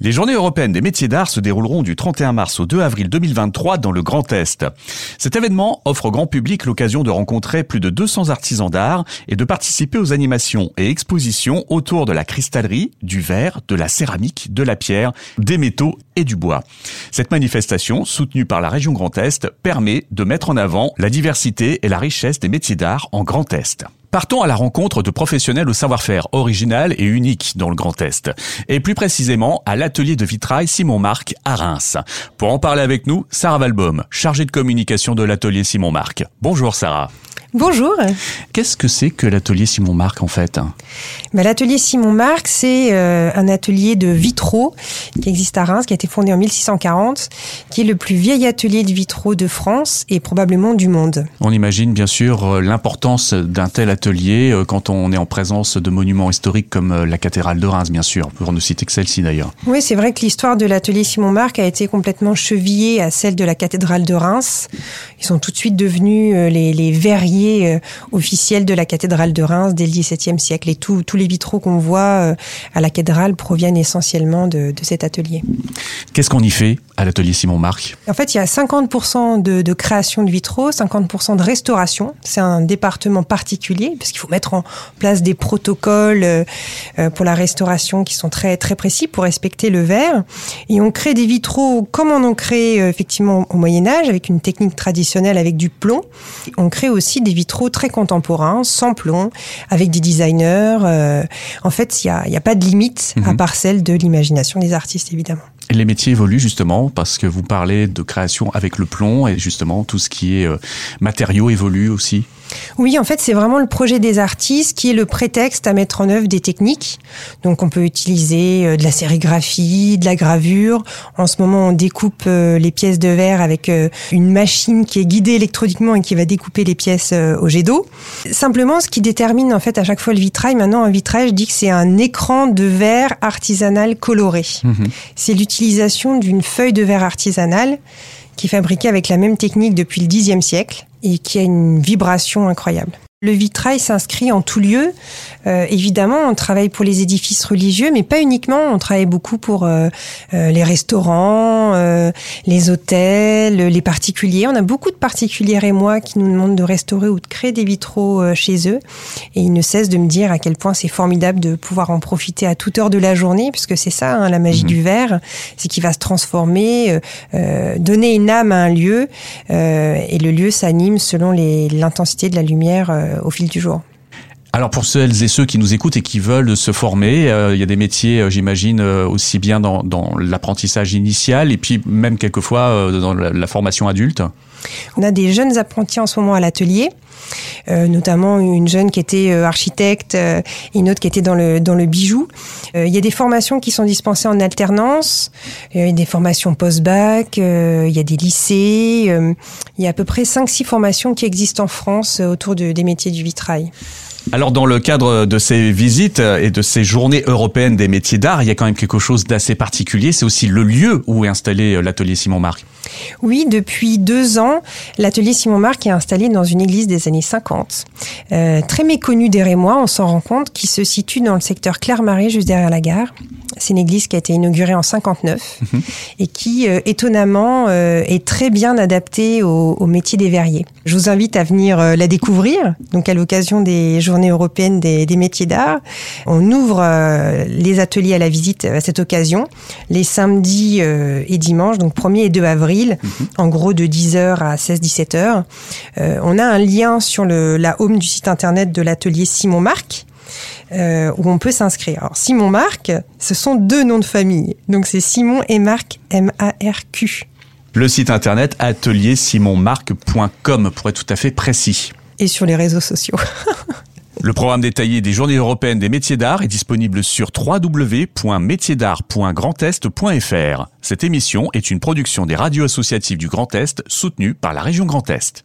Les journées européennes des métiers d'art se dérouleront du 31 mars au 2 avril 2023 dans le Grand Est. Cet événement offre au grand public l'occasion de rencontrer plus de 200 artisans d'art et de participer aux animations et expositions autour de la cristallerie, du verre, de la céramique, de la pierre, des métaux et du bois. Cette manifestation, soutenue par la région Grand Est, permet de mettre en avant la diversité et la richesse des métiers d'art en Grand Est. Partons à la rencontre de professionnels au savoir-faire original et unique dans le Grand Est, et plus précisément à l'atelier de vitrail Simon Marc à Reims. Pour en parler avec nous, Sarah Valbaum, chargée de communication de l'atelier Simon Marc. Bonjour Sarah. Bonjour. Qu'est-ce que c'est que l'atelier Simon Marc en fait? Bah, L'atelier Simon Marc, c'est euh, un atelier de vitraux qui existe à Reims, qui a été fondé en 1640, qui est le plus vieil atelier de vitraux de France et probablement du monde. On imagine bien sûr euh, l'importance d'un tel atelier euh, quand on est en présence de monuments historiques comme la cathédrale de Reims, bien sûr, pour ne citer que celle-ci d'ailleurs. Oui, c'est vrai que l'histoire de l'atelier Simon Marc a été complètement chevillée à celle de la cathédrale de Reims. Ils sont tout de suite devenus les, les verriers euh, officiel de la cathédrale de Reims dès le XVIIe siècle. Et tous les vitraux qu'on voit euh, à la cathédrale proviennent essentiellement de, cet atelier. Qu'est-ce qu'on y fait à l'atelier Simon Marc En fait, il y a 50% de, création de vitraux, 50% de restauration. C'est un département particulier parce qu'il faut mettre en place des protocoles euh, pour la restauration qui sont très très précis pour respecter le verre. Et on crée des vitraux comme on en crée effectivement au Moyen Âge avec une technique traditionnelle avec du plomb. On crée aussi des des vitraux très contemporains, sans plomb, avec des designers. Euh, en fait, il n'y a, a, pas de limite à mhm. part celle de l'imagination des artistes, évidemment. Et les métiers évoluent justement parce que vous parlez de création avec le plomb et justement tout ce qui est euh, matériaux évolue aussi. Oui, en fait, c'est vraiment le projet des artistes qui est le prétexte à mettre en œuvre des techniques. Donc, on peut utiliser euh, de la sérigraphie, de la gravure. En ce moment, on découpe euh, les pièces de verre avec euh, une machine qui est guidée électroniquement et qui va découper les pièces au jet d'eau. Simplement, ce qui détermine en fait à chaque fois le vitrail, maintenant un vitrail, je dis que c'est un écran de verre artisanal coloré. Mhm. C'est l'utilisation d'une feuille de verre artisanale qui est fabriquée avec la même technique depuis le Xe siècle et qui a une vibration incroyable. Le vitrail s'inscrit en tout lieu. Euh, évidemment, on travaille pour les édifices religieux, mais pas uniquement. On travaille beaucoup pour euh, euh, les restaurants, les hôtels, les particuliers. On a beaucoup de particuliers et moi qui nous demandent de restaurer ou de créer des vitraux chez eux. Et ils ne cessent de me dire à quel point c'est formidable de pouvoir en profiter à toute heure de la journée, puisque c'est ça, hein, la magie mhm. du verre, c'est qu'il va se transformer, donner une âme à un lieu, et le lieu s'anime selon l'intensité de la lumière euh, au fil du jour. Alors pour celles et ceux qui nous écoutent et qui veulent se former, euh, il y a des métiers, euh, j'imagine, aussi bien dans, l'apprentissage initial et puis même quelquefois dans la formation adulte. On a des jeunes apprentis en ce moment à l'atelier euh, notamment une jeune qui était euh, architecte euh, et une autre qui était dans le, bijou. Il y a des formations qui sont dispensées en alternance, il y a des formations post-bac, il y a des lycées, il y a à peu près 5-6 formations qui existent en France autour de, des métiers du vitrail. Alors dans le cadre de ces visites et de ces journées européennes des métiers d'art, il y a quand même quelque chose d'assez particulier. C'est aussi le lieu où est installé l'atelier Simon Marc. Oui, depuis deux ans, l'atelier Simon Marc est installé dans une église des années 50, euh, très méconnue des Rémois, on s'en rend compte, qui se situe dans le secteur Claire-Marie, juste derrière la gare. C'est une église qui a été inaugurée en 59 mhm. et qui, euh, étonnamment, euh, est très bien adaptée au, métier des verriers. Je vous invite à venir la découvrir, donc à l'occasion des Journées européennes des, des métiers d'art. On ouvre les ateliers à la visite à cette occasion, les samedis et dimanches, donc 1er et 2 avril Mhm. en gros de 10h à 16-17h. Euh, on a un lien sur le, la home du site internet de l'atelier Simon Marc. Euh, où on peut s'inscrire. Alors Simon Marc, ce sont deux noms de famille. Donc c'est Simon et Marc, M-A-R-Q. Le site internet ateliersimonmarc.com pour être tout à fait précis. Et sur les réseaux sociaux. Le programme détaillé des Journées européennes des métiers d'art est disponible sur www.métierdart.grandest.fr. Cette émission est une production des radios associatives du Grand Est soutenue par la région Grand Est.